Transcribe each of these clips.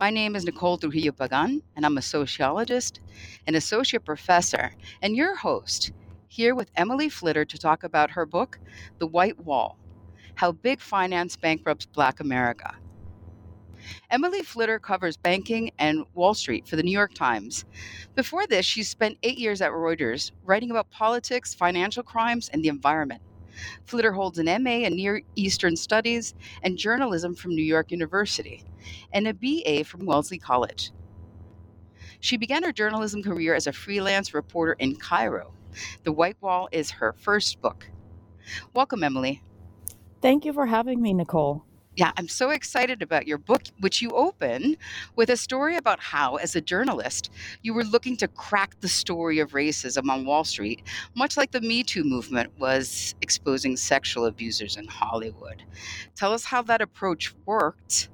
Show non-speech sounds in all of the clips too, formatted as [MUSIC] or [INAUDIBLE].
My name is Nicole Trujillo Pagan, and I'm a sociologist, an associate professor, and your host here with Emily Flitter to talk about her book, The White Wall How Big Finance Bankrupts Black America. Emily Flitter covers banking and Wall Street for the New York Times. Before this, she spent eight years at Reuters writing about politics, financial crimes, and the environment. Flitter holds an MA in Near Eastern Studies and Journalism from New York University and a BA from Wellesley College. She began her journalism career as a freelance reporter in Cairo. The White Wall is her first book. Welcome, Emily. Thank you for having me, Nicole. Yeah, I'm so excited about your book, which you open with a story about how, as a journalist, you were looking to crack the story of racism on Wall Street, much like the Me Too movement was exposing sexual abusers in Hollywood. Tell us how that approach worked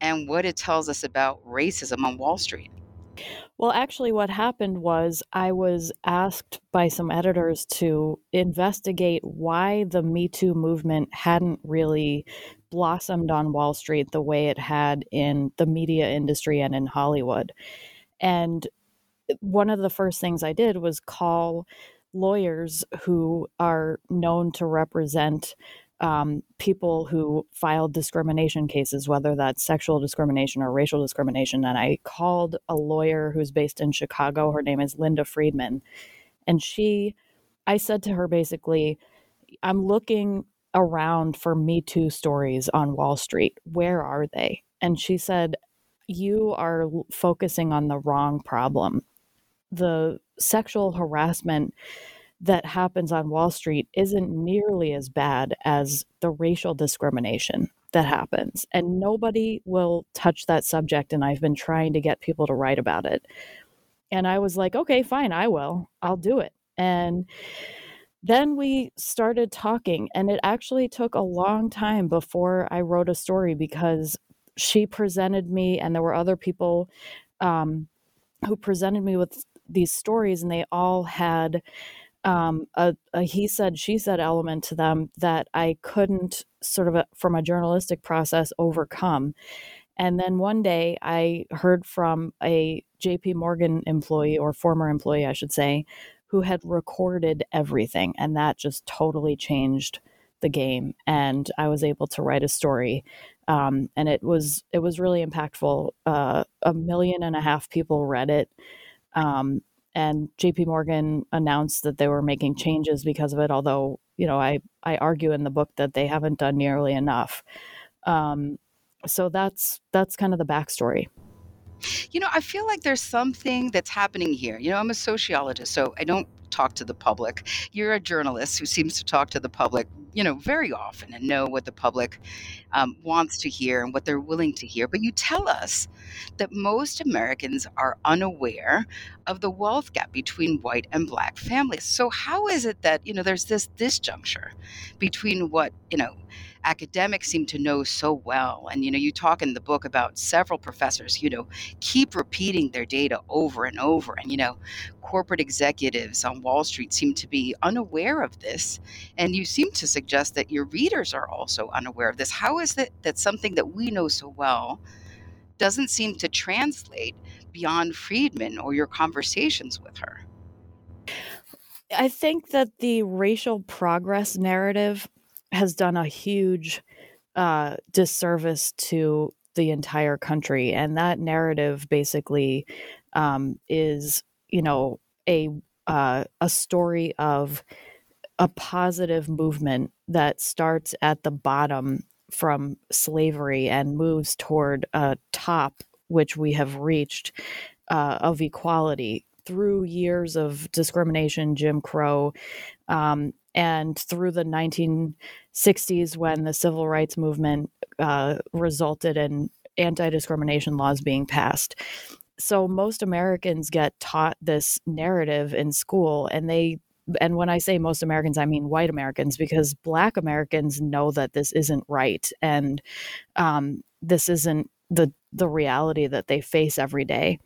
and what it tells us about racism on Wall Street. Well, actually, what happened was I was asked by some editors to investigate why the Me Too movement hadn't really blossomed on Wall Street the way it had in the media industry and in Hollywood. And one of the first things I did was call lawyers who are known to represent um, people who filed discrimination cases, whether that's sexual discrimination or racial discrimination. And I called a lawyer who's based in Chicago. Her name is Linda Friedman. And she, I said to her basically, I'm looking around for Me Too stories on Wall Street. Where are they? And she said, You are focusing on the wrong problem. The sexual harassment that happens on Wall Street isn't nearly as bad as the racial discrimination that happens. And nobody will touch that subject. And I've been trying to get people to write about it. And I was like, okay, fine, I will. I'll do it. And then we started talking, and it actually took a long time before I wrote a story because she presented me, and there were other people um, who presented me with these stories, and they all had um, a, a, he said, she said element to them that I couldn't sort of a, from a journalistic process overcome. And then one day I heard from a JP Morgan employee or former employee, I should say, who had recorded everything. And that just totally changed the game. And I was able to write a story. Um, and it was it was really impactful. Uh, a million and a half people read it. Um, and JP Morgan announced that they were making changes because of it, although, you know, I, I argue in the book that they haven't done nearly enough. Um, so that's that's kind of the backstory. You know, I feel like there's something that's happening here. You know, I'm a sociologist, so I don't talk to the public. You're a journalist who seems to talk to the public, you know, very often and know what the public um, wants to hear and what they're willing to hear. But you tell us that most Americans are unaware of the wealth gap between white and black families. So how is it that you know there's this disjuncture between what you know academics seem to know so well. And, you know, you talk in the book about several professors, you know, keep repeating their data over and over. And, you know, corporate executives on Wall Street seem to be unaware of this. And you seem to suggest that your readers are also unaware of this. How is it that something that we know so well doesn't seem to translate beyond Friedman or your conversations with her? I think that the racial progress narrative has done a huge uh, disservice to the entire country. And that narrative basically um, is, you know, a uh, a story of a positive movement that starts at the bottom from slavery and moves toward a top, which we have reached, uh, of equality through years of discrimination, Jim Crow, um, and through the 1960s, when the civil rights movement uh, resulted in anti discrimination laws being passed. So most Americans get taught this narrative in school, and they and when I say most Americans, I mean white Americans, because Black Americans know that this isn't right, and um, this isn't the the reality that they face every day.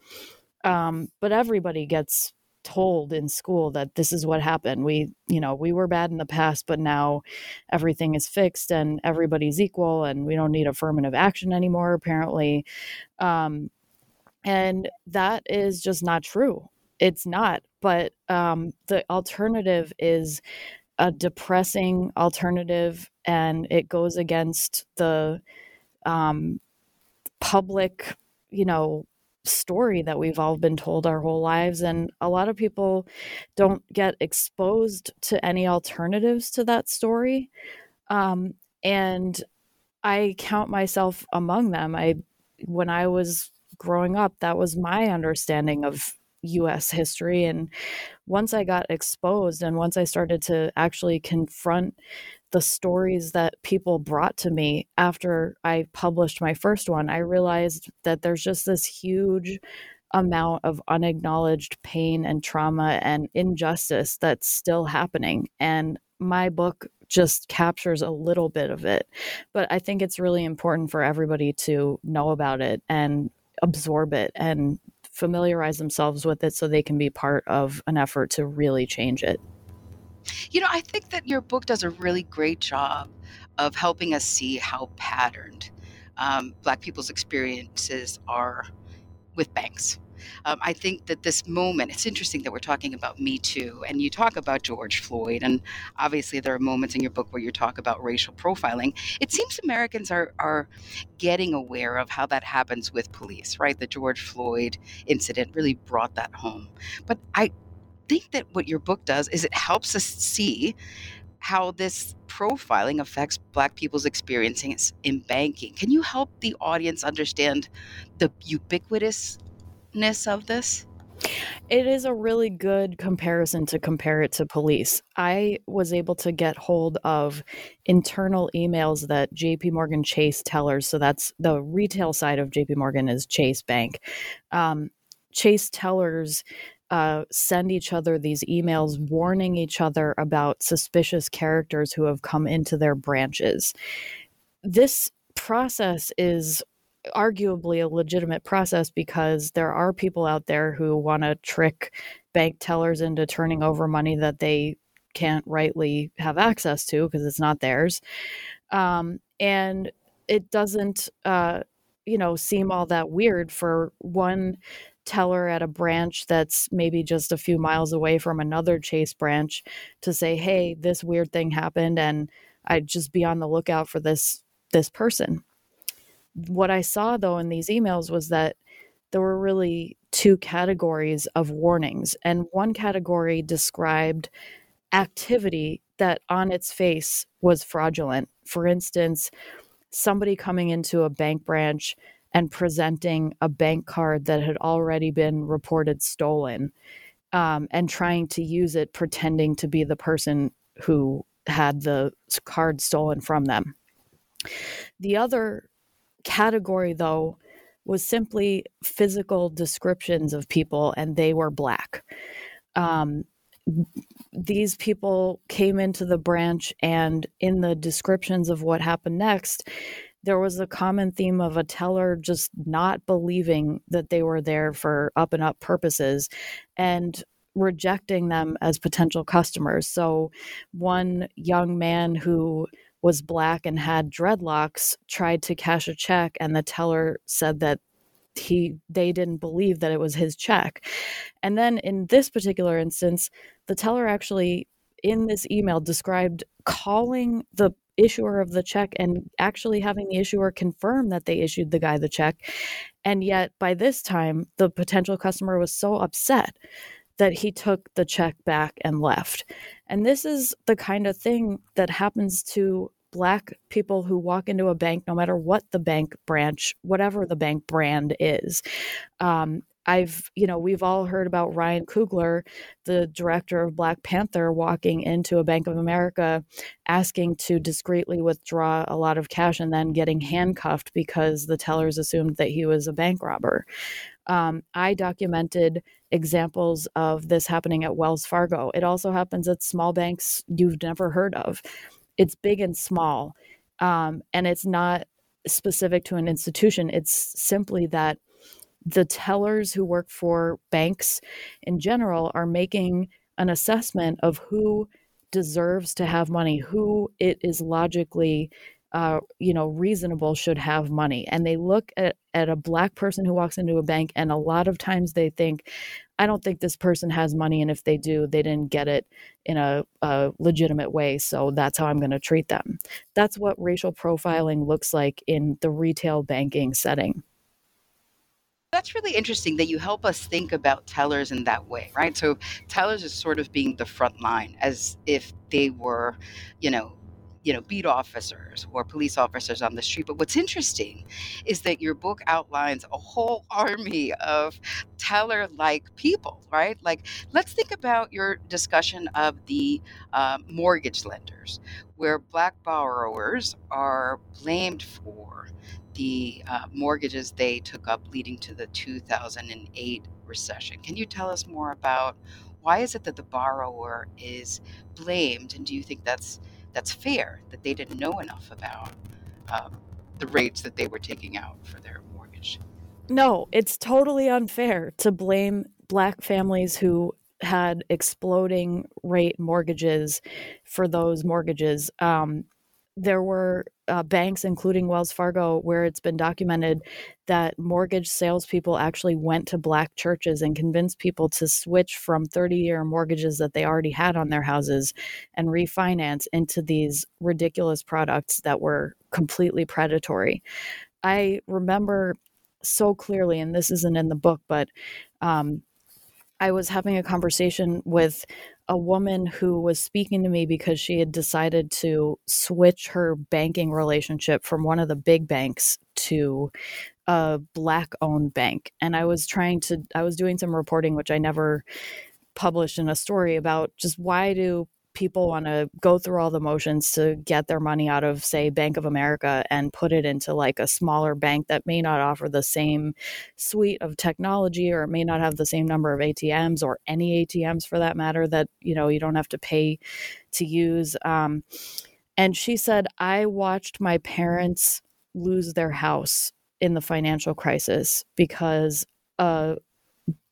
Um, but everybody gets told in school that this is what happened. We, you know, we were bad in the past, but now everything is fixed and everybody's equal, and we don't need affirmative action anymore. Apparently, um, and that is just not true. It's not. But um, the alternative is a depressing alternative, and it goes against the um, public, you know, story that we've all been told our whole lives. And a lot of people don't get exposed to any alternatives to that story. Um, and I count myself among them. I, when I was growing up, that was my understanding of US history. And once I got exposed and once I started to actually confront the stories that people brought to me after I published my first one, I realized that there's just this huge amount of unacknowledged pain and trauma and injustice that's still happening. And my book just captures a little bit of it. But I think it's really important for everybody to know about it and absorb it and familiarize themselves with it so they can be part of an effort to really change it. You know, I think that your book does a really great job of helping us see how patterned um, Black people's experiences are with banks. Um, I think that this moment, it's interesting that we're talking about Me Too, and you talk about George Floyd, and obviously there are moments in your book where you talk about racial profiling. It seems Americans are, are getting aware of how that happens with police, right? The George Floyd incident really brought that home. But I think that what your book does is it helps us see how this profiling affects Black people's experiences in banking. Can you help the audience understand the ubiquitousness of this? It is a really good comparison to compare it to police. I was able to get hold of internal emails that JP Morgan Chase tellers, so that's the retail side of JP Morgan is Chase Bank. Um, Chase tellers uh, send each other these emails warning each other about suspicious characters who have come into their branches. This process is arguably a legitimate process because there are people out there who want to trick bank tellers into turning over money that they can't rightly have access to because it's not theirs. Um, and it doesn't, uh, you know, seem all that weird for one teller at a branch that's maybe just a few miles away from another Chase branch to say, "Hey, this weird thing happened and I'd just be on the lookout for this this person." What I saw though in these emails was that there were really two categories of warnings and one category described activity that on its face was fraudulent. For instance, somebody coming into a bank branch and presenting a bank card that had already been reported stolen um, and trying to use it pretending to be the person who had the card stolen from them. The other category, though, was simply physical descriptions of people, and they were black. Um, these people came into the branch, and in the descriptions of what happened next, there was a common theme of a teller just not believing that they were there for up and up purposes and rejecting them as potential customers. So, one young man who was black and had dreadlocks tried to cash a check and the teller said that he they didn't believe that it was his check. And then in this particular instance, the teller actually in this email described calling the issuer of the check and actually having the issuer confirm that they issued the guy the check. And yet, by this time, the potential customer was so upset that he took the check back and left. And this is the kind of thing that happens to black people who walk into a bank no matter what the bank branch whatever the bank brand is um, I've, you know, we've all heard about Ryan Coogler, the director of Black Panther, walking into a Bank of America asking to discreetly withdraw a lot of cash and then getting handcuffed because the tellers assumed that he was a bank robber. Um, I documented examples of this happening at Wells Fargo. It also happens at small banks you've never heard of. It's big and small. Um, and it's not specific to an institution. It's simply that the tellers who work for banks in general are making an assessment of who deserves to have money, who it is logically uh, you know, reasonable should have money. And they look at, at a black person who walks into a bank, and a lot of times they think, I don't think this person has money. And if they do, they didn't get it in a, a legitimate way. So that's how I'm going to treat them. That's what racial profiling looks like in the retail banking setting. That's really interesting that you help us think about tellers in that way, right? So tellers is sort of being the front line as if they were, you know, you know, beat officers or police officers on the street. But what's interesting is that your book outlines a whole [LAUGHS] army of teller like people, right? Like, let's think about your discussion of the uh, mortgage lenders, where Black borrowers are blamed for the uh, mortgages they took up leading to the 2008 recession. Can you tell us more about why is it that the borrower is blamed, and do you think that's that's fair that they didn't know enough about um, the rates that they were taking out for their mortgage. No, it's totally unfair to blame black families who had exploding rate mortgages for those mortgages. Um, there were uh, banks, including Wells Fargo, where it's been documented that mortgage salespeople actually went to black churches and convinced people to switch from 30 year mortgages that they already had on their houses and refinance into these ridiculous products that were completely predatory. I remember so clearly, and this isn't in the book, but um, I was having a conversation with a woman who was speaking to me because she had decided to switch her banking relationship from one of the big banks to a black owned bank. And I was trying to, I was doing some reporting, which I never published in a story about just why do people want to go through all the motions to get their money out of say bank of america and put it into like a smaller bank that may not offer the same suite of technology or may not have the same number of atms or any atms for that matter that you know you don't have to pay to use um, and she said i watched my parents lose their house in the financial crisis because a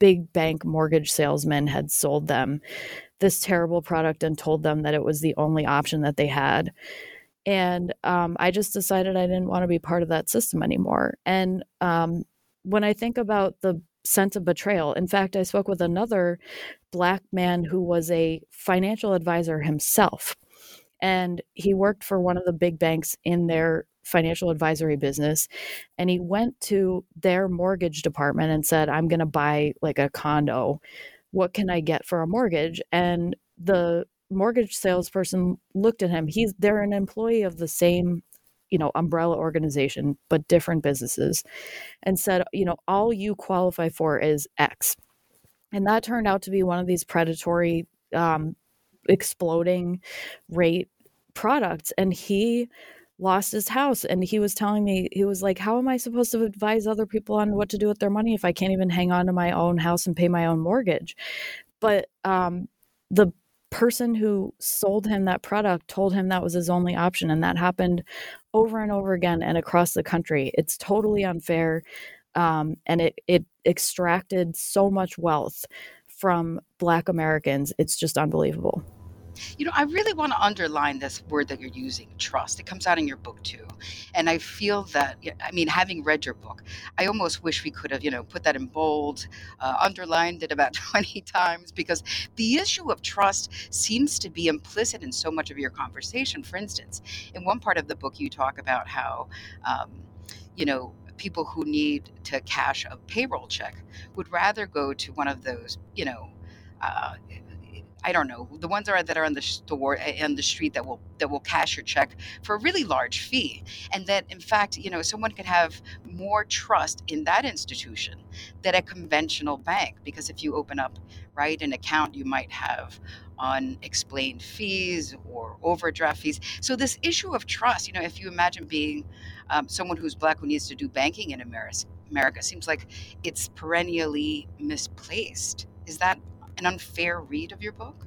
big bank mortgage salesman had sold them this terrible product and told them that it was the only option that they had. And um, I just decided I didn't want to be part of that system anymore. And um, when I think about the sense of betrayal, in fact, I spoke with another black man who was a financial advisor himself. And he worked for one of the big banks in their financial advisory business. And he went to their mortgage department and said, I'm going to buy like a condo what can I get for a mortgage? And the mortgage salesperson looked at him. He's they're an employee of the same, you know, umbrella organization, but different businesses, and said, you know, all you qualify for is X. And that turned out to be one of these predatory, um, exploding rate products. And he lost his house and he was telling me he was like how am i supposed to advise other people on what to do with their money if i can't even hang on to my own house and pay my own mortgage? But um, the person who sold him that product told him that was his only option and that happened over and over again and across the country. It's totally unfair um, and it it extracted so much wealth from black americans. It's just unbelievable you know, I really want to underline this word that you're using, trust. It comes out in your book too. And I feel that, I mean, having read your book, I almost wish we could have, you know, put that in bold, uh, underlined it about [LAUGHS] 20 times because the issue of trust seems to be implicit in so much of your conversation. For instance, in one part of the book, you talk about how, um, you know, people who need to cash a payroll check would rather go to one of those, you know, uh, I don't know, the ones that are, that are on the store and the street that will that will cash your check for a really large fee, and that in fact, you know, someone could have more trust in that institution than a conventional bank because if you open up right an account, you might have unexplained fees or overdraft fees. So this issue of trust, you know, if you imagine being um, someone who's black who needs to do banking in America, America seems like it's perennially misplaced. Is that an unfair read of your book?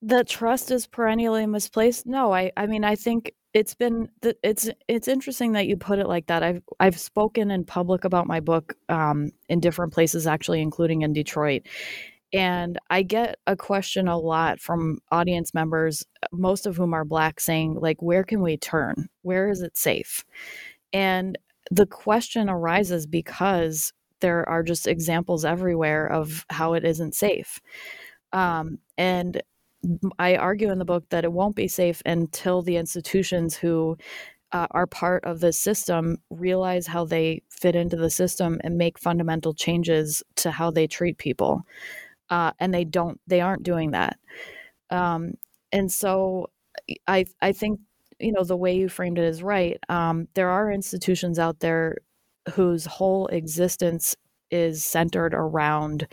The trust is perennially misplaced. No, I, I mean, I think it's been it's it's interesting that you put it like that. I've I've spoken in public about my book um, in different places, actually, including in Detroit. And I get a question a lot from audience members, most of whom are black, saying, like, where can we turn? Where is it safe? And the question arises because there are just examples everywhere of how it isn't safe. Um, and I argue in the book that it won't be safe until the institutions who uh, are part of the system realize how they fit into the system and make fundamental changes to how they treat people. Uh, and they don't, they aren't doing that. Um, and so I, I think you know the way you framed it is right. Um, there are institutions out there whose whole existence is centered around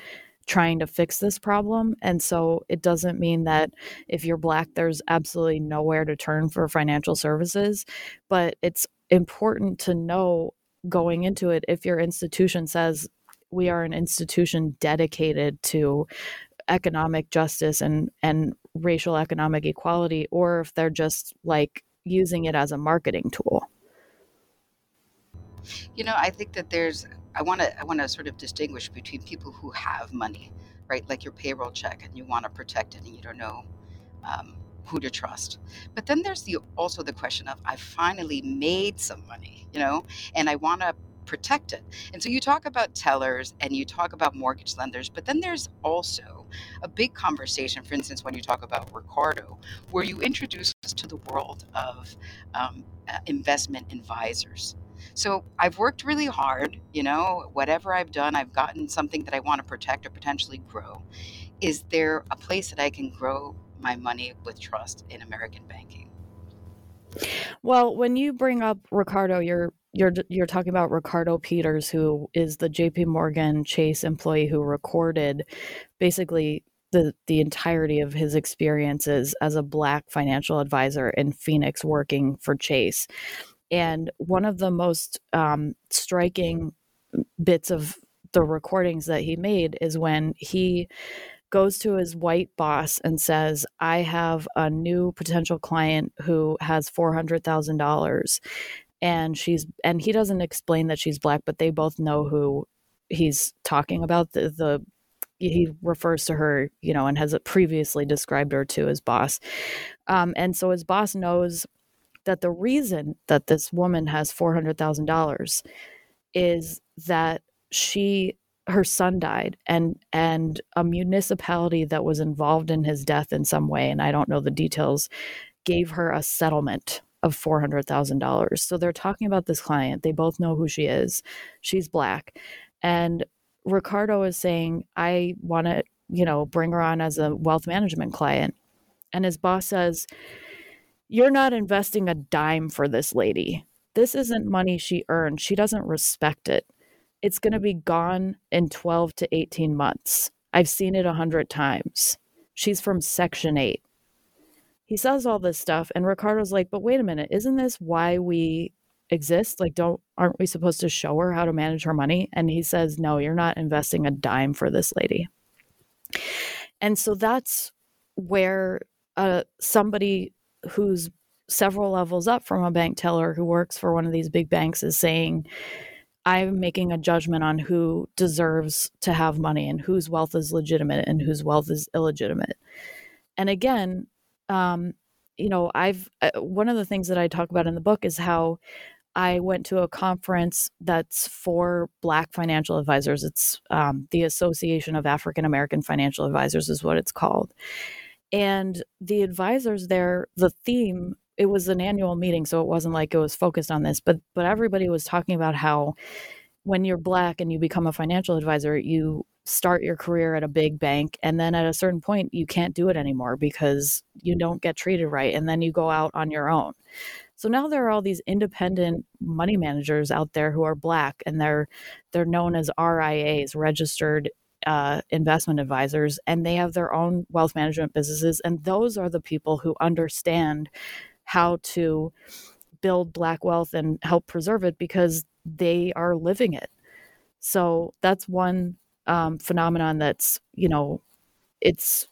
trying to fix this problem. And so it doesn't mean that if you're black, there's absolutely nowhere to turn for financial services. But it's important to know going into it if your institution says we are an institution dedicated to economic justice and and racial economic equality or if they're just like using it as a marketing tool? You know, I think that there's I want to I want to sort of distinguish between people who have money, right? Like your payroll check, and you want to protect it, and you don't know um, who to trust. But then there's the also the question of I finally made some money, you know, and I want to protect it. And so you talk about tellers and you talk about mortgage lenders, but then there's also a big conversation, for instance, when you talk about Ricardo, where you introduce us to the world of um, uh, investment advisors. So I've worked really hard, you know, whatever I've done, I've gotten something that I want to protect or potentially grow. Is there a place that I can grow my money with trust in American banking? Well, when you bring up Ricardo, you're you're you're talking about Ricardo Peters, who is the J.P. Morgan Chase employee who recorded basically the the entirety of his experiences as a black financial advisor in Phoenix working for Chase. And one of the most um, striking bits of the recordings that he made is when he goes to his white boss and says, I have a new potential client who has $400,000 and she's and he doesn't explain that she's black but they both know who he's talking about. The, the he refers to her you know and has previously described her to his boss. Um, and so his boss knows that the reason that this woman has $400000 is that she her son died and and a municipality that was involved in his death in some way and i don't know the details gave her a settlement of $400,000. So they're talking about this client. They both know who she is. She's black. And Ricardo is saying, I want to, you know, bring her on as a wealth management client. And his boss says, You're not investing a dime for this lady. This isn't money she earned. She doesn't respect it. It's going to be gone in 12 to 18 months. I've seen it a hundred times. She's from Section 8 he says all this stuff and ricardo's like but wait a minute isn't this why we exist like don't aren't we supposed to show her how to manage her money and he says no you're not investing a dime for this lady and so that's where uh, somebody who's several levels up from a bank teller who works for one of these big banks is saying i'm making a judgment on who deserves to have money and whose wealth is legitimate and whose wealth is illegitimate and again um, you know, I've uh, one of the things that I talk about in the book is how I went to a conference that's for Black financial advisors. It's um, the Association of African American Financial Advisors, is what it's called. And the advisors there, the theme, it was an annual meeting, so it wasn't like it was focused on this, but but everybody was talking about how when you're black and you become a financial advisor, you start your career at a big bank and then at a certain point you can't do it anymore because you don't get treated right and then you go out on your own. So now there are all these independent money managers out there who are black and they're they're known as rias registered uh, investment advisors and they have their own wealth management businesses and those are the people who understand how to build black wealth and help preserve it because they are living it. So that's one um, phenomenon that's you know it's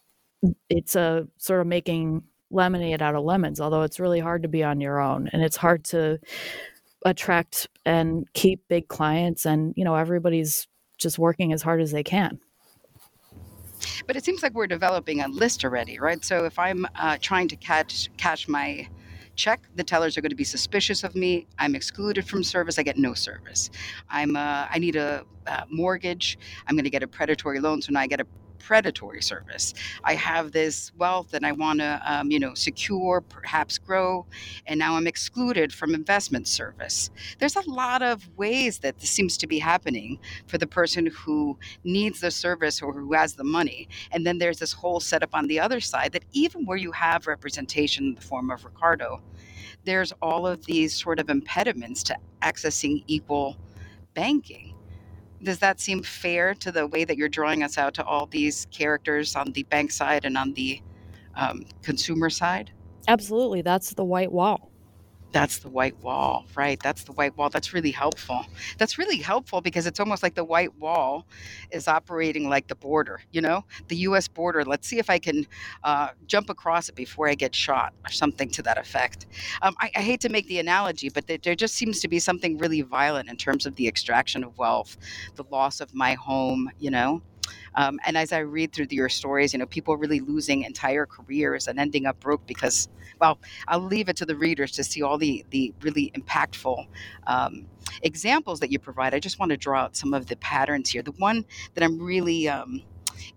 it's a sort of making lemonade out of lemons although it's really hard to be on your own and it's hard to attract and keep big clients and you know everybody's just working as hard as they can. But it seems like we're developing a list already right? So if i'm uh, trying to catch cash my check the tellers are going to be suspicious of me. I'm excluded from service. I get no service. I'm uh, i need a, a mortgage. I'm going to get a predatory loan. So now i get a predatory service. I have this wealth that I want to, um, you know, secure, perhaps grow, and now I'm excluded from investment service. There's a lot of ways that this seems to be happening for the person who needs the service or who has the money. And then there's this whole setup on the other side that even where you have representation in the form of Ricardo, there's all of these sort of impediments to accessing equal banking does that seem fair to the way that you're drawing us out to all these characters on the bank side and on the um, consumer side? Absolutely. That's the white wall. That's the white wall, right? That's the white wall. That's really helpful. That's really helpful because it's almost like the white wall is operating like the border, you know, the US border. Let's see if I can uh, jump across it before I get shot or something to that effect. Um, I, I, hate to make the analogy, but there just seems to be something really violent in terms of the extraction of wealth, the loss of my home, you know. Um, and as I read through your stories, you know, people really losing entire careers and ending up broke because, well, I'll leave it to the readers to see all the the really impactful um, examples that you provide. I just want to draw out some of the patterns here. The one that I'm really um,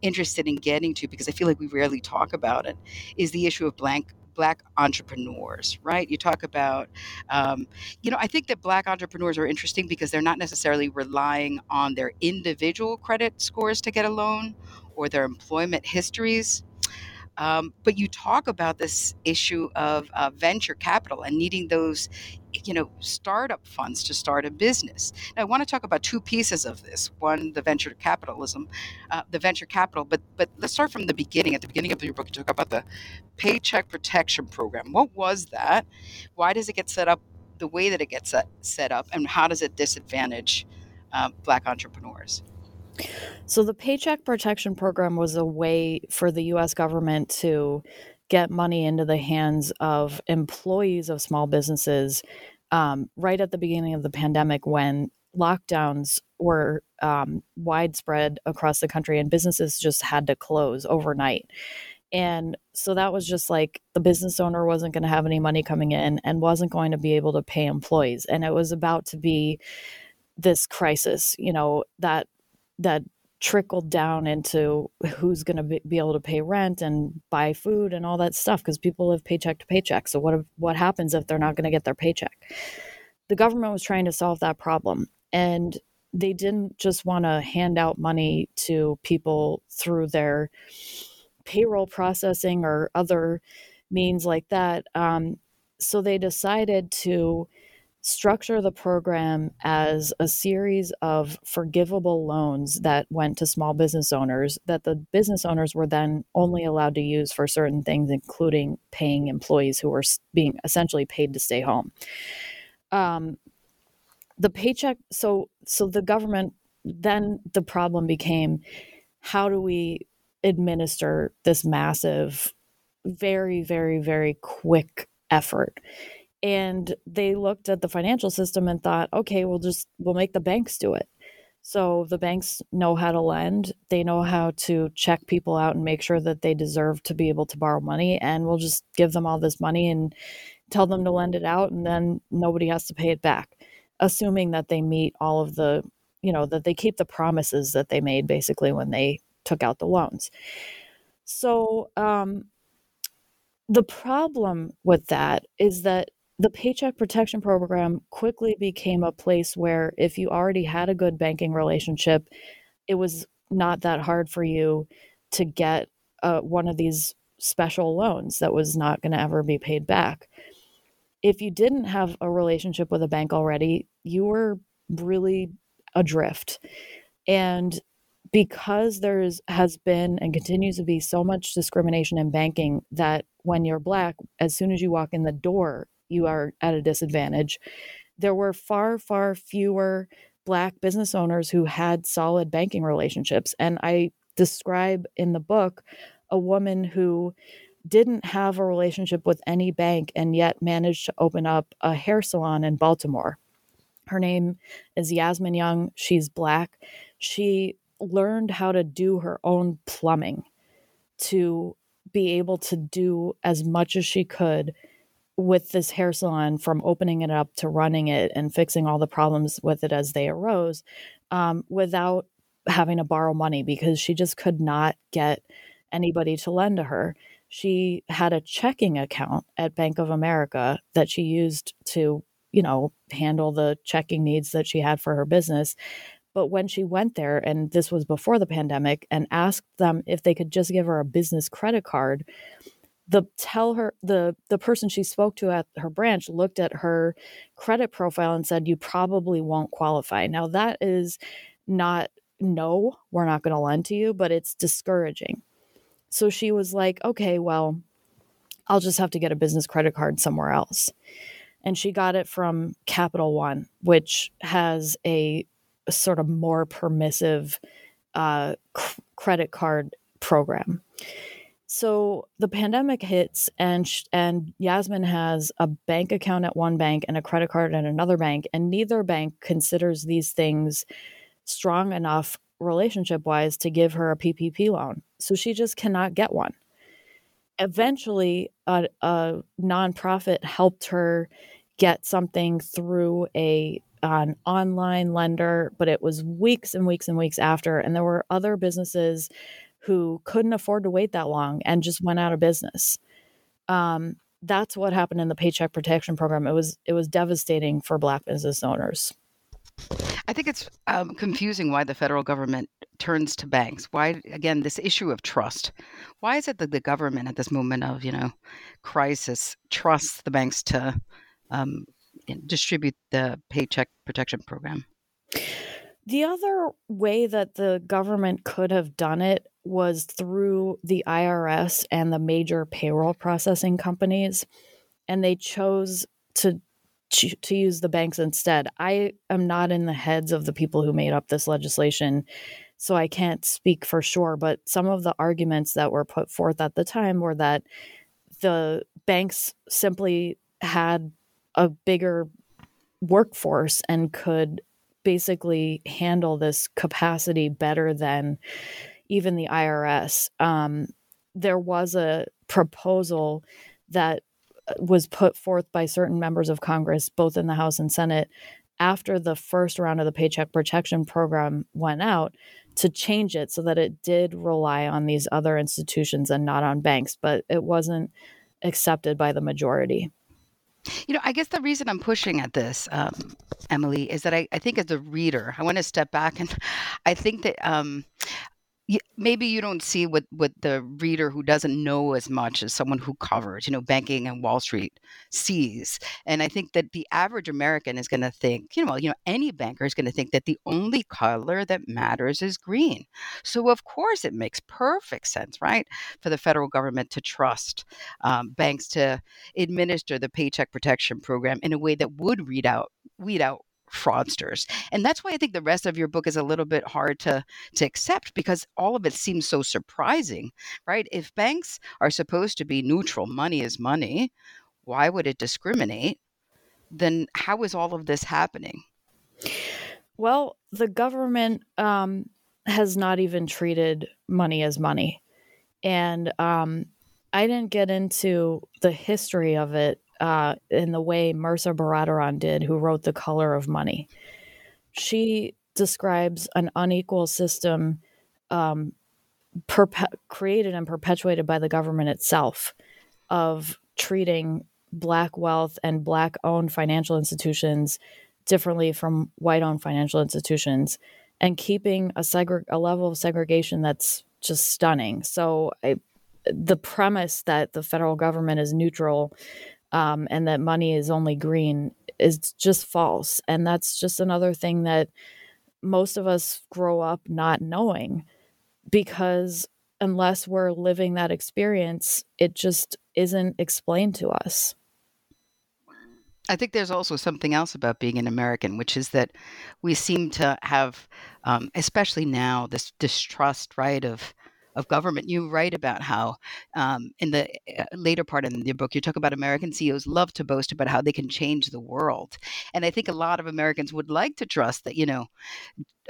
interested in getting to because I feel like we rarely talk about it is the issue of blank black entrepreneurs, right? You talk about, um, you know, I think that black entrepreneurs are interesting because they're not necessarily relying on their individual credit scores to get a loan or their employment histories. Um, but you talk about this issue of uh, venture capital and needing those you know startup funds to start a business. Now i want to talk about two pieces of this. One the venture capitalism uh, the venture capital but but let's start from the beginning at the beginning of your book you talk about the paycheck protection program. What was that? Why does it get set up the way that it gets set, set up and how does it disadvantage uh, black entrepreneurs? So the paycheck protection program was a way for the us government to get money into the hands of employees of small businesses um, right at the beginning of the pandemic when lockdowns were um, widespread across the country and businesses just had to close overnight. And so that was just like the business owner wasn't going to have any money coming in and wasn't going to be able to pay employees. And it was about to be this crisis, you know, that that trickled down into who's going to be, able to pay rent and buy food and all that stuff because people live paycheck to paycheck. So what what happens if they're not going to get their paycheck? The government was trying to solve that problem and they didn't just want to hand out money to people through their payroll processing or other means like that. Um, so they decided to structure the program as a series of forgivable loans that went to small business owners that the business owners were then only allowed to use for certain things, including paying employees who were being essentially paid to stay home. Um, the paycheck, so so the government then the problem became how do we administer this massive, very very very quick effort and they looked at the financial system and thought okay we'll just we'll make the banks do it. So the banks know how to lend. They know how to check people out and make sure that they deserve to be able to borrow money and we'll just give them all this money and tell them to lend it out and then nobody has to pay it back assuming that they meet all of the you know that they keep the promises that they made basically when they took out the loans. So um the problem with that is that the Paycheck Protection Program quickly became a place where if you already had a good banking relationship, it was not that hard for you to get uh, one of these special loans that was not going to ever be paid back. If you didn't have a relationship with a bank already, you were really adrift. And because there's has been and continues to be so much discrimination in banking that when you're black as soon as you walk in the door you are at a disadvantage. There were far far fewer black business owners who had solid banking relationships and i describe in the book a woman who didn't have a relationship with any bank and yet managed to open up a hair salon in baltimore. Her name is yasmin young. She's black. She learned how to do her own plumbing to be able to do as much as she could with this hair salon from opening it up to running it and fixing all the problems with it as they arose um, without having to borrow money because she just could not get anybody to lend to her. She had a checking account at Bank of America that she used to, you know, handle the checking needs that she had for her business. But when she went there, and this was before the pandemic, and asked them if they could just give her a business credit card, the tell her the the person she spoke to at her branch looked at her credit profile and said you probably won't qualify. Now that is not no, we're not going to lend to you, but it's discouraging. So she was like, okay, well, I'll just have to get a business credit card somewhere else. And she got it from Capital One, which has a sort of more permissive uh, c- credit card program. So the pandemic hits, and sh- and Yasmin has a bank account at one bank and a credit card at another bank, and neither bank considers these things strong enough relationship wise to give her a PPP loan. So she just cannot get one. Eventually, a, a nonprofit helped her get something through a an online lender, but it was weeks and weeks and weeks after. And there were other businesses who couldn't afford to wait that long and just went out of business. Um, that's what happened in the Paycheck Protection Program. It was it was devastating for Black business owners. I think it's um, confusing why the federal government turns to banks. Why, again, this issue of trust. Why is it that the government, at this moment of you know crisis, trusts the banks to um, distribute the Paycheck Protection Program? The other way that the government could have done it was through the IRS and the major payroll processing companies, and they chose to to use the banks instead. I am not in the heads of the people who made up this legislation, so I can't speak for sure. But some of the arguments that were put forth at the time were that the banks simply had a bigger workforce and could basically handle this capacity better than even the IRS. Um, there was a proposal that uh, was put forth by certain members of Congress, both in the House and Senate, after the first round of the Paycheck Protection Program went out to change it so that it did rely on these other institutions and not on banks, but it wasn't accepted by the majority. You know, I guess the reason I'm pushing at this, um, Emily, is that I, I think as a reader, I want to step back and [LAUGHS] I think that um, maybe you don't see what what the reader who doesn't know as much as someone who covers you know banking and wall street sees. And i think that the average american is going to think you know you know any banker is going to think that the only color that matters is green. So of course it makes perfect sense right for the federal government to trust um, banks to administer the paycheck protection program in a way that would read out weed out fraudsters. And that's why I think the rest of your book is a little bit hard to to accept because all of it seems so surprising, right? If banks are supposed to be neutral, money is money, why would it discriminate? Then how is all of this happening? Well, the government um, has not even treated money as money. And um, I didn't get into the history of it uh, in the way Mehrsa Baradaran did, who wrote The Color of Money. She describes an unequal system um, perpe- created and perpetuated by the government itself of treating black wealth and black owned financial institutions differently from white owned financial institutions and keeping a, segre- a level of segregation that's just stunning. So I, the premise that the federal government is neutral um, and that money is only green is just false. And that's just another thing that most of us grow up not knowing because unless we're living that experience, it just isn't explained to us. I think there's also something else about being an American, which is that we seem to have, um, especially now, this distrust, right, of of government. You write about how, um, in the uh, later part in the book, you talk about American CEOs love to boast about how they can change the world, and I think a lot of Americans would like to trust that, you know,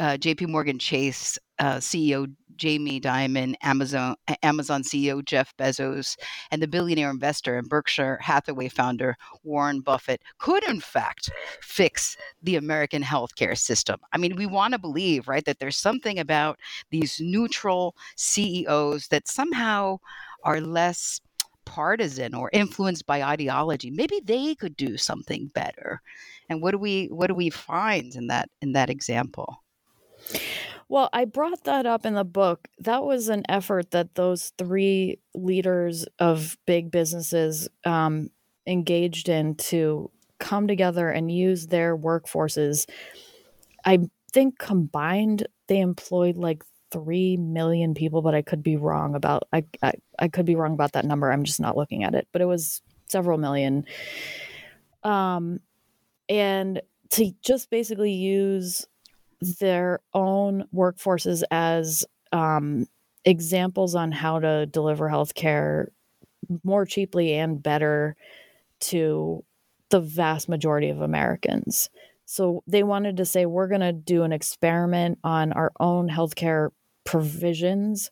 uh, J.P. Morgan Chase uh, CEO Jamie Dimon, Amazon Amazon CEO Jeff Bezos, and the billionaire investor and Berkshire Hathaway founder Warren Buffett could, in fact, fix the American healthcare system. I mean, we want to believe, right, that there's something about these neutral CEOs that somehow are less partisan or influenced by ideology. Maybe they could do something better. And what do we what do we find in that in that example? Well, I brought that up in the book. That was an effort that those three leaders of big businesses um, engaged in to come together and use their workforces. I think combined they employed like 3 million people, but I could be wrong about I, I I could be wrong about that number. I'm just not looking at it, but it was several million. Um and to just basically use their own workforces as um, examples on how to deliver healthcare more cheaply and better to the vast majority of Americans. So they wanted to say, we're going to do an experiment on our own healthcare provisions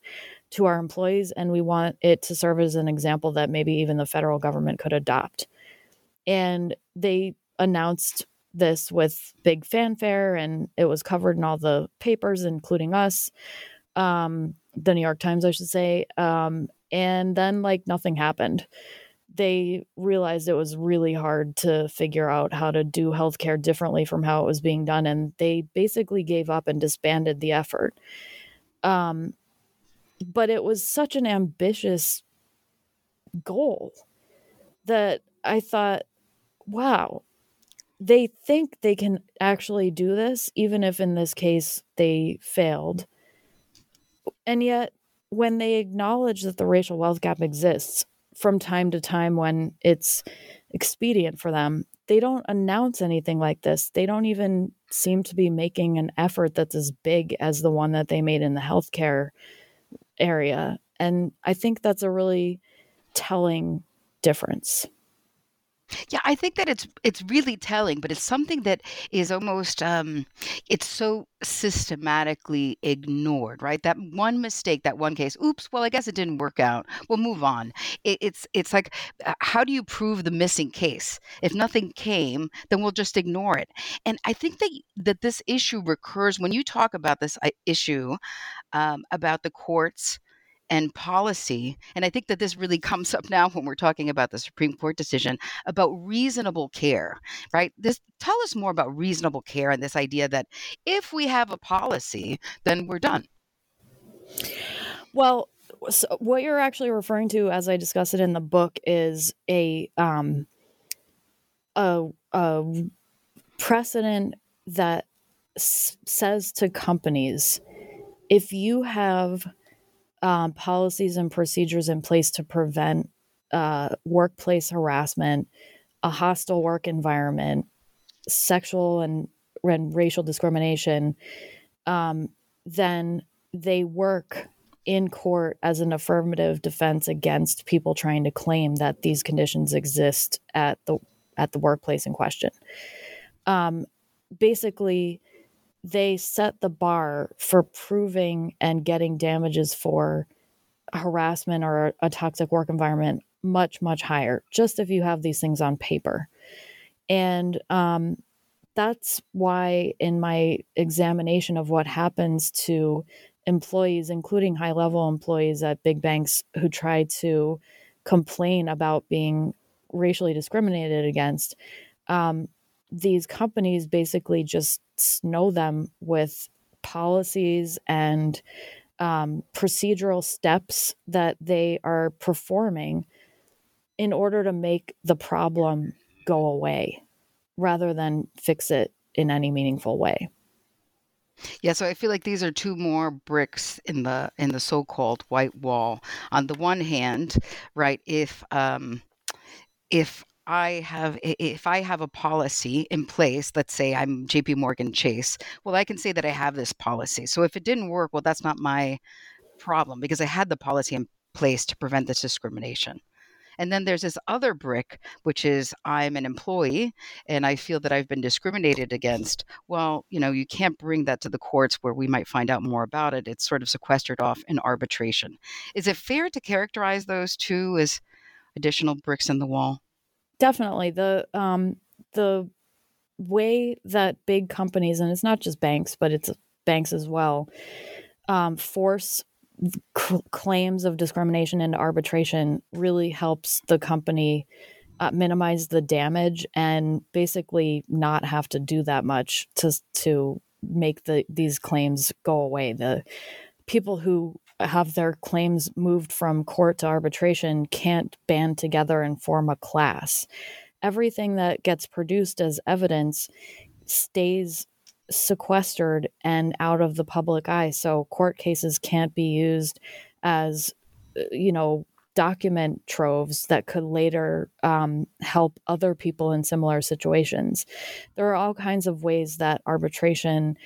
to our employees, and we want it to serve as an example that maybe even the federal government could adopt. And they announced this with big fanfare and it was covered in all the papers including us um, the new york times i should say um, and then like nothing happened. They realized it was really hard to figure out how to do healthcare differently from how it was being done and they basically gave up and disbanded the effort. Um, but it was such an ambitious goal that i thought wow they think they can actually do this, even if in this case they failed. And yet, when they acknowledge that the racial wealth gap exists from time to time when it's expedient for them, they don't announce anything like this. They don't even seem to be making an effort that's as big as the one that they made in the healthcare area. And I think that's a really telling difference. Yeah, I think that it's it's really telling, but it's something that is almost um, it's so systematically ignored, right? That one mistake, that one case. Oops. Well, I guess it didn't work out. We'll move on. It, it's it's like, uh, how do you prove the missing case? If nothing came, then we'll just ignore it. And I think that that this issue recurs when you talk about this uh, issue um, about the courts and policy. And I think that this really [LAUGHS] comes up now when we're talking about the Supreme Court decision about reasonable care, right? This tell us more about reasonable care and this idea that if we have a policy, then we're done. Well, so what you're actually referring to, as I discuss it in the book, is a um, a, a precedent that s- says to companies, if you have um, policies and procedures in place to prevent uh, workplace harassment, a hostile work environment, sexual and, and racial discrimination, um, then they work in court as an affirmative defense against people trying to claim that these conditions exist at the at the workplace in question. Um, basically, they set the bar for proving and getting damages for harassment or a toxic work environment much much higher just if you have these things on paper. And um, that's why in my examination of what happens to employees including high level employees at big banks who try to complain about being racially discriminated against um, these companies basically just snow them with policies and um, procedural steps that they are performing in order to make the problem go away rather than fix it in any meaningful way. Yeah, so I feel like these are two more bricks in the in the so-called white wall. On the one hand, right, if um if I have if I have a policy in place, let's say I'm JP Morgan Chase, well I can say that I have this policy. So if it didn't work, well that's not my problem because I had the policy in place to prevent this discrimination. And then there's this other brick, which is I'm an employee and I feel that I've been discriminated against. Well, you know, you can't bring that to the courts where we might find out more about it. It's sort of sequestered off in arbitration. Is it fair to characterize those two as additional bricks in the wall? Definitely. The um the way that big companies and it's not just banks, but it's banks as well, um, force c- claims of discrimination into arbitration really helps the company uh, minimize the damage and basically not have to do that much to to make the these claims go away. The people who have their claims moved from court to arbitration can't band together and form a class. Everything that gets produced as evidence stays sequestered and out of the public eye. So court cases can't be used as, uh, you know, document troves that could later um, help other people in similar situations. There are all kinds of ways that arbitration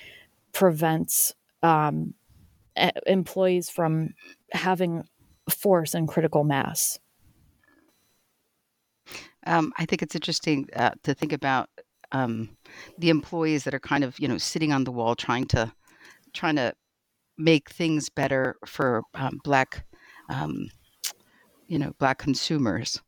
prevents um, employees from having force and critical mass. Um, I think it's interesting uh, to think about um, the employees that are kind of you know sitting on the wall trying to trying to make things better for um, black um, you know black consumers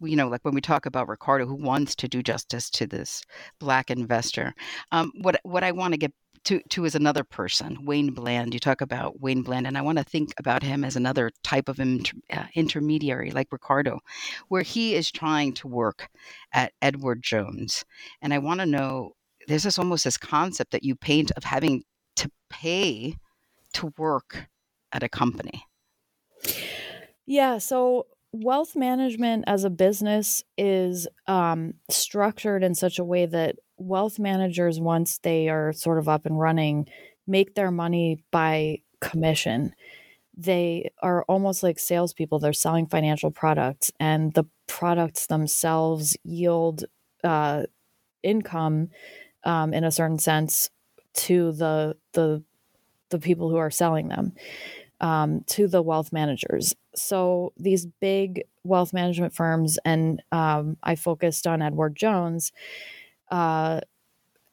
you know like when we talk about ricardo who wants to do justice to this black investor um, what what i want to get to, to as another person, Wayne Bland. You talk about Wayne Bland, and I want to think about him as another type of inter, uh, intermediary like Ricardo, where he is trying to work at Edward Jones. And I want to know there's this almost this concept that you paint of having to pay to work at a company. Yeah. So wealth management as a business is um, structured in such a way that wealth managers, once they are sort of up and running, make their money by commission. They are almost like salespeople. They're selling financial products, and the products themselves yield uh, income um, in a certain sense to the the the people who are selling them um, to the wealth managers. So these big wealth management firms, and um, I focused on Edward Jones uh,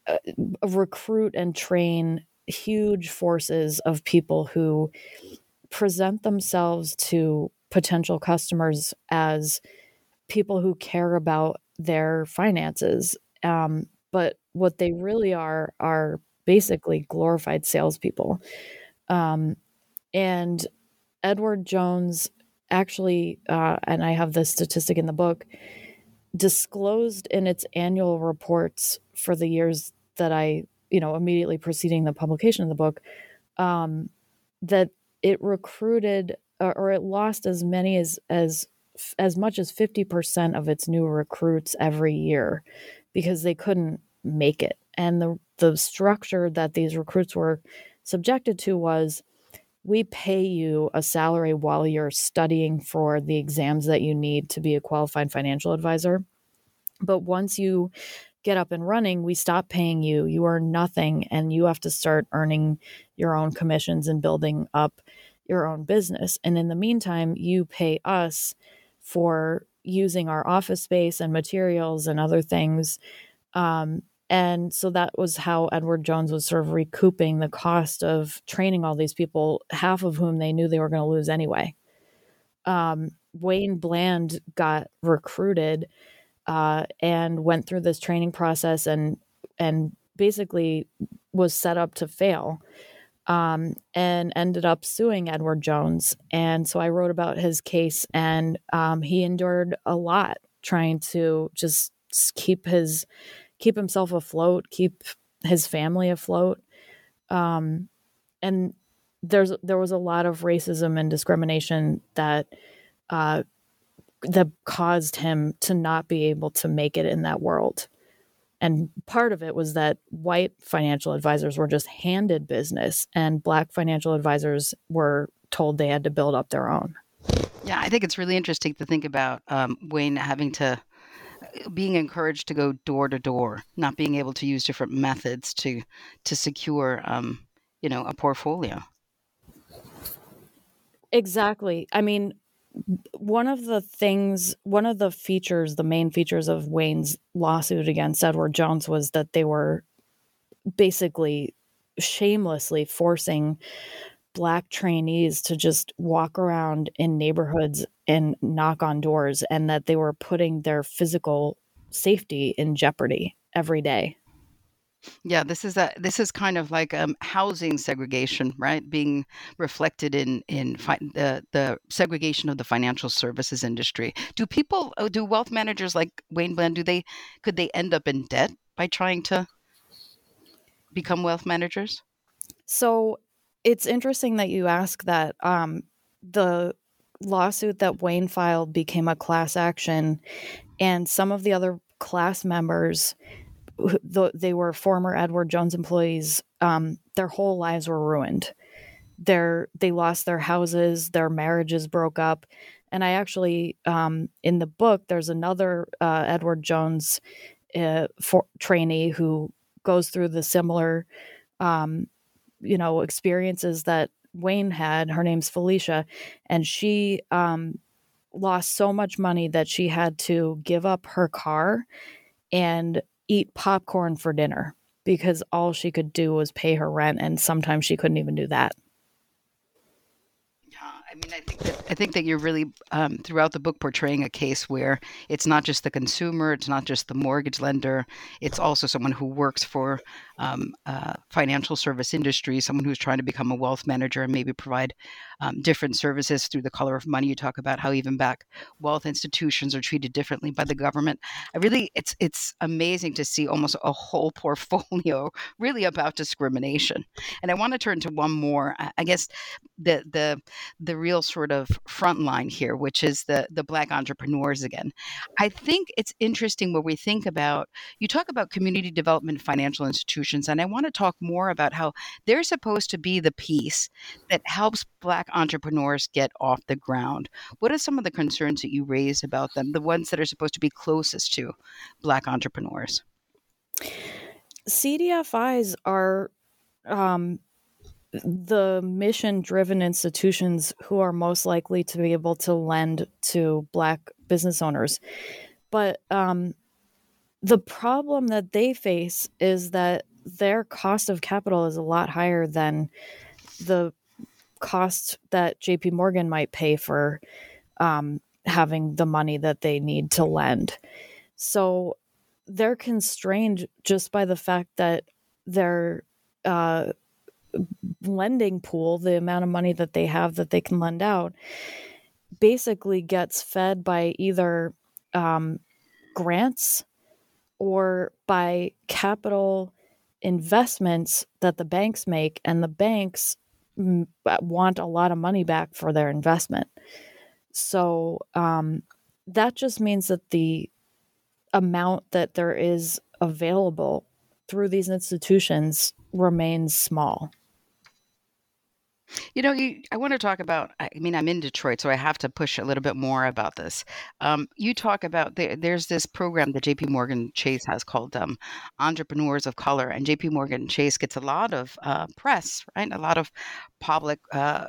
uh, recruit and train huge forces of people who present themselves to potential customers as people who care about their finances. Um, but what they really are are basically glorified salespeople. Um, and Edward Jones actually, uh, and I have this statistic in the book, disclosed in its annual reports for the years that I, you know, immediately preceding the publication of the book, um, that it recruited or, or it lost as many as as as much as 50% of its new recruits every year because they couldn't make it. And the the structure that these recruits were subjected to was we pay you a salary while you're studying for the exams that you need to be a qualified financial advisor. But once you get up and running, we stop paying you. You earn nothing, and you have to start earning your own commissions and building up your own business. And in the meantime, you pay us for using our office space and materials and other things um, and so that was how Edward Jones was sort of recouping the cost of training all these people, half of whom they knew they were going to lose anyway. Um, Wayne Bland got recruited uh, and went through this training process and and basically was set up to fail um, and ended up suing Edward Jones. And so I wrote about his case, and um, he endured a lot trying to just keep his keep himself afloat, keep his family afloat. Um, and there's there was a lot of racism and discrimination that uh, that caused him to not be able to make it in that world. And part of it was that white financial advisors were just handed business, and black financial advisors were told they had to build up their own. Yeah, I think it's really interesting to think about um, Wayne having to being encouraged to go door to door, not being able to use different methods to to secure, um, you know, a portfolio. Exactly. I mean, one of the things, one of the features, the main features of Wayne's lawsuit against Edward Jones was that they were basically shamelessly forcing black trainees to just walk around in neighborhoods and knock on doors and that they were putting their physical safety in jeopardy every day. Yeah, this is a this is kind of like um, housing segregation, right? Being reflected in in fi- the the segregation of the financial services industry. Do people, uh, do wealth managers like Wayne Bland, do they could they end up in debt by trying to become wealth managers? So it's interesting that you ask that. Um, the lawsuit that Wayne filed became a class action, and some of the other class members they were former Edward Jones employees. Um, their whole lives were ruined. Their they lost their houses, their marriages broke up, and I actually um, in the book there's another uh, Edward Jones uh, for, trainee who goes through the similar, um, you know, experiences that Wayne had. Her name's Felicia, and she um, lost so much money that she had to give up her car and eat popcorn for dinner because all she could do was pay her rent and sometimes she couldn't even do that. I mean, I think that I think that you're really um, throughout the book portraying a case where it's not just the consumer, it's not just the mortgage lender, it's also someone who works for um, uh, financial service industry, someone who's trying to become a wealth manager and maybe provide um, different services through the color of money. You talk about how even back wealth institutions are treated differently by the government. I really, it's it's amazing to see almost a whole [LAUGHS] portfolio really about discrimination. And I want to turn to one more. I guess the the the real sort of front line here, which is the the black entrepreneurs again. I think it's interesting when we think about you talk about community development financial institutions, and I want to talk more about how they're supposed to be the piece that helps black entrepreneurs get off the ground. What are some of the concerns that you raise about them, the ones that are supposed to be closest to Black entrepreneurs? CDFIs are um, the mission driven institutions who are most likely to be able to lend to Black business owners. But um, the problem that they face is that their cost of capital is a lot higher than the cost that JP Morgan might pay for um, having the money that they need to lend. So they're constrained just by the fact that their uh, lending pool, the amount of money that they have that they can lend out, basically gets fed by either um, grants or by capital investments that the banks make, and the banks want a lot of money back for their investment. So um, that just means that the amount that there is available through these institutions remains small. You know, you, I want to talk about. I mean, I'm in Detroit, so I have to push a little bit more about this. Um, you talk about the, there's this program that J.P. Morgan Chase has called um, Entrepreneurs of Color, and J.P. Morgan Chase gets a lot of uh, press, right? A lot of public. Uh,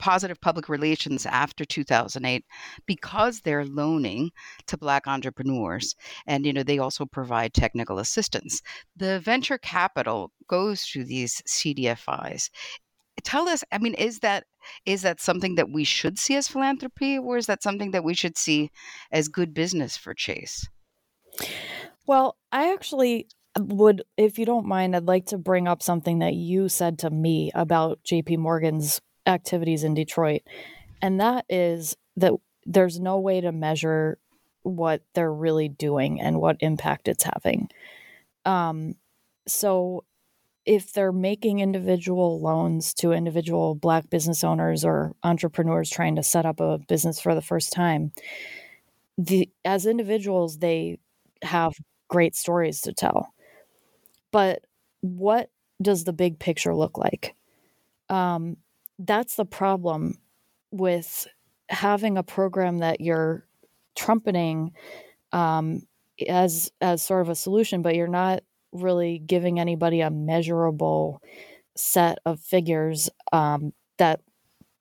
positive public relations after 2008 because they're loaning to black entrepreneurs and you know they also provide technical assistance the venture capital goes to these cdfis tell us i mean is that is that something that we should see as philanthropy or is that something that we should see as good business for chase? Well i actually would if you don't mind i'd like to bring up something that you said to me about jp morgan's activities in detroit and that is that there's no way to measure what they're really doing and what impact it's having. Um so if they're making individual loans to individual black business owners or entrepreneurs trying to set up a business for the first time the as individuals they have great stories to tell. But what does the big picture look like? Um, that's the problem with having a program that you're trumpeting um, as as sort of a solution but you're not really giving anybody a measurable set of figures um, that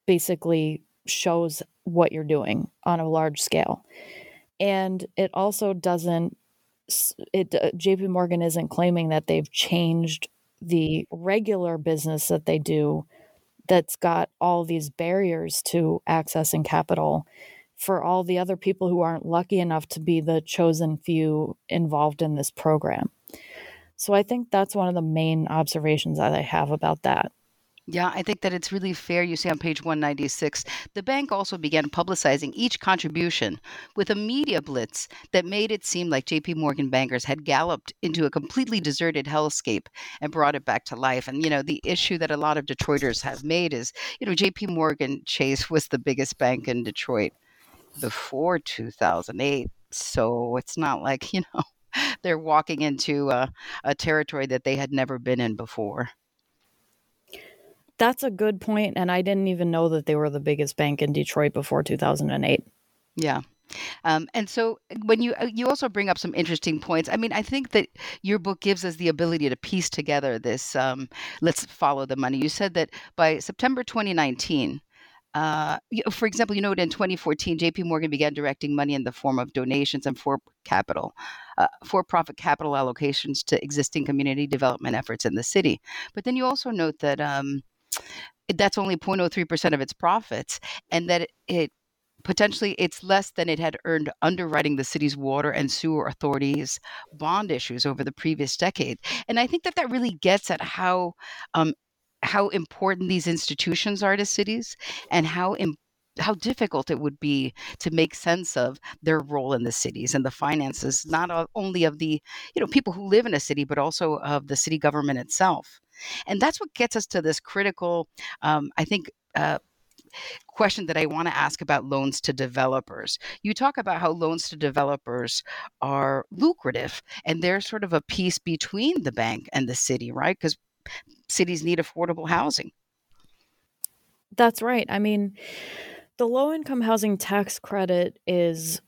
basically shows what you're doing on a large scale. And it also doesn't, it, uh, JP Morgan isn't claiming that they've changed the regular business that they do that's got all these barriers to accessing capital for all the other people who aren't lucky enough to be the chosen few involved in this program. So I think that's one of the main observations that I have about that. Yeah, I think that it's really fair. You see on page 196, the bank also began publicizing each contribution with a media blitz that made it seem like JP Morgan bankers had galloped into a completely deserted hellscape and brought it back to life. And, you know, the issue that a lot of Detroiters have made is, you know, JP Morgan Chase was the biggest bank in Detroit before 2008. So it's not like, [LAUGHS] you know, they're walking into a, a territory that they had never been in before. That's a good point, and I didn't even know that they were the biggest bank in Detroit before 2008. Yeah. Um, and so when you uh, you also bring up some interesting points. I mean, I think that your book gives us the ability to piece together this. Um, let's follow the money. You said that by September 2019, uh, for example, you know, in 2014, JP Morgan began directing money in the form of donations and for capital, uh, for profit capital allocations to existing community development efforts in the city. But then you also note that um, that's only 0.03% of its profits and that it, it potentially it's less than it had earned underwriting the city's water and sewer authorities bond issues over the previous decade and i think that that really gets at how um, how important these institutions are to cities and how how difficult it would be to make sense of their role in the cities and the finances not only of the you know people who live in a city but also of the city government itself and that's what gets us to this critical um, i think uh, question that I want to ask about loans to developers. You talk about how loans to developers are lucrative and they're sort of a piece between the bank and the city, right? Because cities need affordable housing. That's right. I mean, the low income housing tax credit is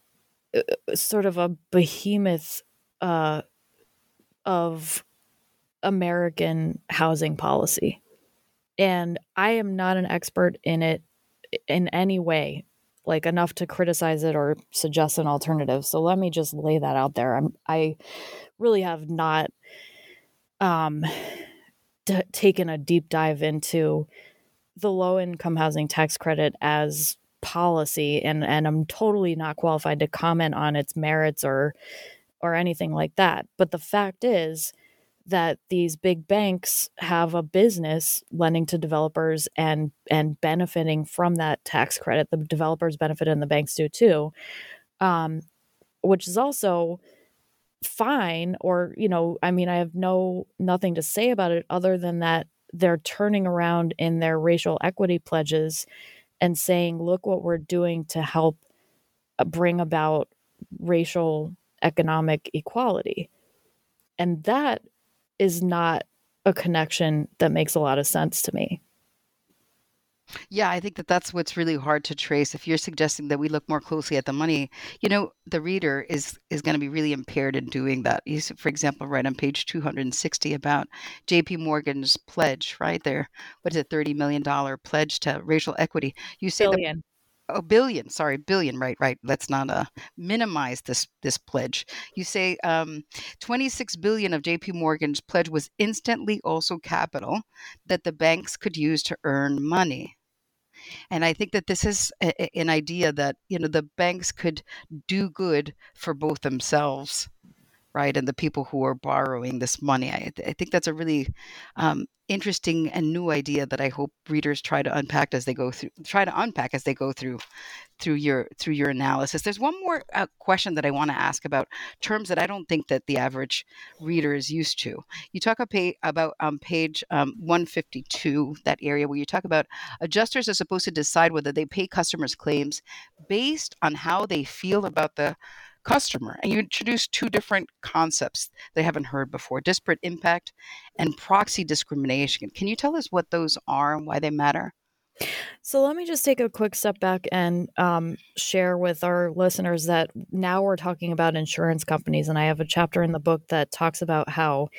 uh, uh, sort of a behemoth uh, of American housing policy. And I am not an expert in it in any way, like enough to criticize it or suggest an alternative. So let me just lay that out there. I'm, I really have not um, d- taken a deep dive into the low income housing tax credit as policy and and I'm totally not qualified to comment on its merits or or anything like that. But the fact is that these big banks have a business lending to developers and and benefiting from that tax credit. The developers benefit and the banks do too. Um, which is also fine or you know i mean i have no nothing to say about it other than that they're turning around in their racial equity pledges and saying look what we're doing to help uh, bring about racial economic equality. And that is not a connection that makes a lot of sense to me yeah, I think that that's what's really hard to trace. If you're suggesting that we look more closely at the money, you know, the reader is is going to be really impaired in doing that. You, for example, right on page 260 about J.P. Morgan's pledge, right there. What is it, 30 million dollar pledge to racial equity? You say billion. a oh, billion sorry billion right right let's not uh, minimize this this pledge you say um, 26 billion of jp morgan's pledge was instantly also capital that the banks could use to earn money and I think that this is a, an idea that, you know, the banks could do good for both themselves right? And the people who are borrowing this money. I, I think that's a really um, interesting and new idea that I hope readers try to unpack as they go through try to unpack as they go through through your through your analysis. There's one more uh, question that I want to ask about terms that I don't think that the average reader is used to. You talk about um, page um, 152, that area where you talk about adjusters are supposed to decide whether they pay customers' claims based on how they feel about the customer. And you introduce two different concepts they haven't heard before disparate impact and proxy discrimination. Can you tell us what those are and why they matter? So let me just take a quick step back and um, share with our listeners that now we're talking about insurance companies, and I have a chapter in the book that talks about how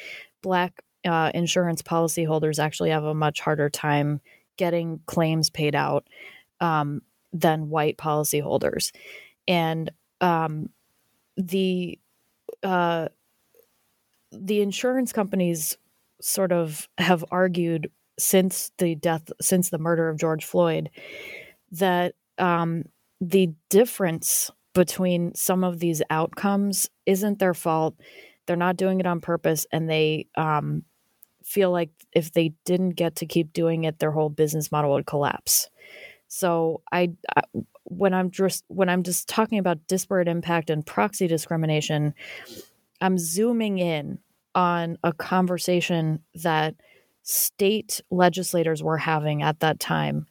Black uh, insurance policyholders actually have a much harder time getting claims paid out um, than white policyholders, and um, the uh, the insurance companies sort of have argued since the death since the murder of George Floyd that um, the difference between some of these outcomes isn't their fault. They're not doing it on purpose, and they um, feel like if they didn't get to keep doing it, their whole business model would collapse. So I, I when I'm just when I'm just talking about disparate impact and proxy discrimination, I'm zooming in on a conversation that state legislators were having at that time,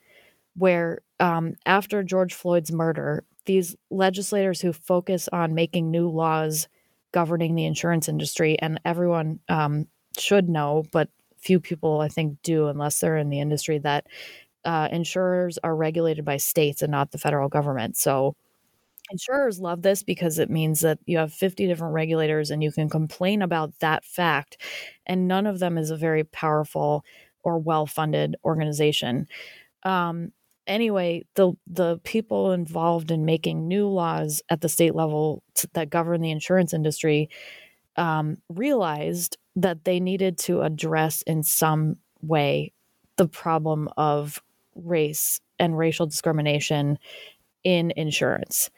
where um, after George Floyd's murder, these legislators who focus on making new laws governing the insurance industry, and everyone um, should know, but few people I think do unless they're in the industry that uh, insurers are regulated by states and not the federal government. So insurers love this because it means that you have 50 different regulators and you can complain about that fact, and none of them is a very powerful or well funded organization. Um, anyway, the the people involved in making new laws at the state level that govern the insurance industry um, realized that they needed to address in some way the problem of race and racial discrimination in insurance.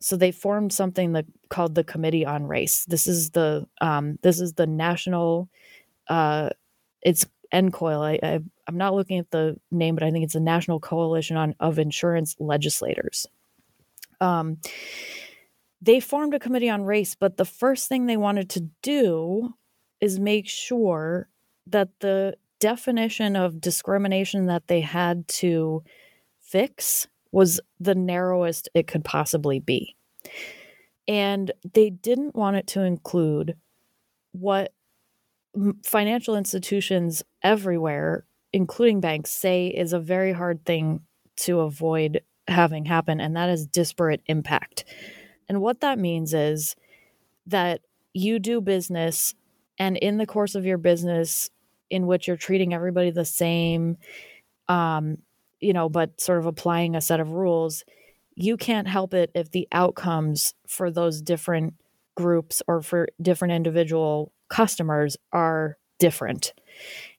So they formed something that called the Committee on Race. This is the um, this is the national. Uh, it's NCOIL. I, I, I'm not looking at the name, but I think it's the national coalition on of insurance legislators. Um, they formed a committee on race, but the first thing they wanted to do is make sure that the definition of discrimination that they had to fix was the narrowest it could possibly be. And they didn't want it to include what financial institutions everywhere, including banks, say is a very hard thing to avoid having happen, and that is disparate impact. And what that means is that you do business, and in the course of your business, in which you're treating everybody the same, um, you know, but sort of applying a set of rules, you can't help it if the outcomes for those different groups or for different individual customers are different.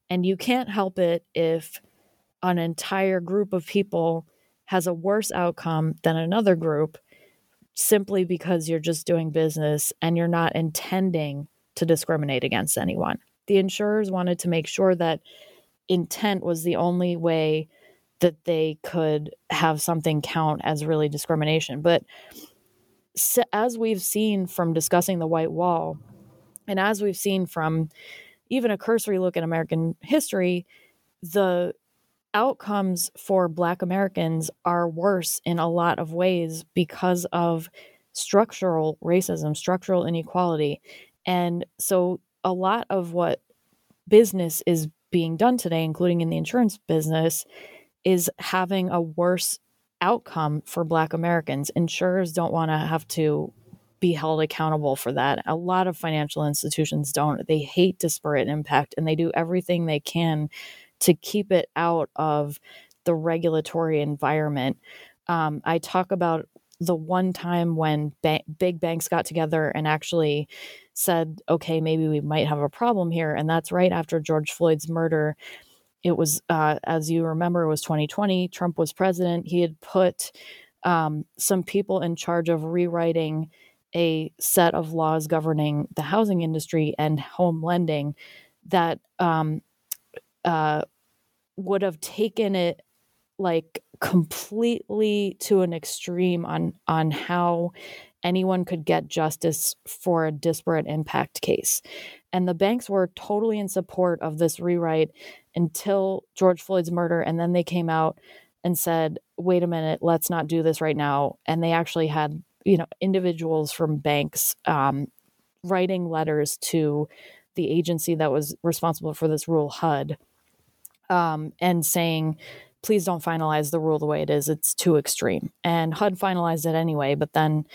And you can't help it if an entire group of people has a worse outcome than another group simply because you're just doing business and you're not intending to discriminate against anyone the insurers wanted to make sure that intent was the only way that they could have something count as really discrimination. But as we've seen from discussing the white wall, and as we've seen from even a cursory look at American history, the outcomes for Black Americans are worse in a lot of ways because of structural racism, structural inequality. And so a lot of what business is being done today, including in the insurance business, is having a worse outcome for Black Americans. Insurers don't want to have to be held accountable for that. A lot of financial institutions don't. They hate disparate impact and they do everything they can to keep it out of the regulatory environment. Um, I talk about the one time when ba- big banks got together and actually said, okay, maybe we might have a problem here. And that's right after George Floyd's murder. It was, uh, as you remember, it was 2020. Trump was president. He had put um, some people in charge of rewriting a set of laws governing the housing industry and home lending that um, uh, would have taken it like completely to an extreme on on how anyone could get justice for a disparate impact case. And the banks were totally in support of this rewrite until George Floyd's murder. And then they came out and said, wait a minute, let's not do this right now. And they actually had, you know, individuals from banks um, writing letters to the agency that was responsible for this rule, HUD, um, and saying, please don't finalize the rule the way it is. It's too extreme. And HUD finalized it anyway, but then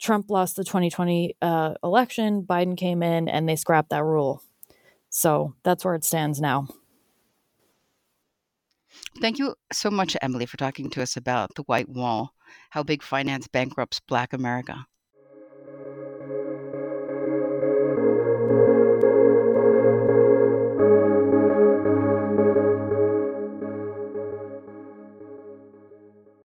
Trump lost the 2020 uh, election, Biden came in, and they scrapped that rule. So that's where it stands now. Thank you so much, Emily, for talking to us about the White Wall, how big finance bankrupts Black America.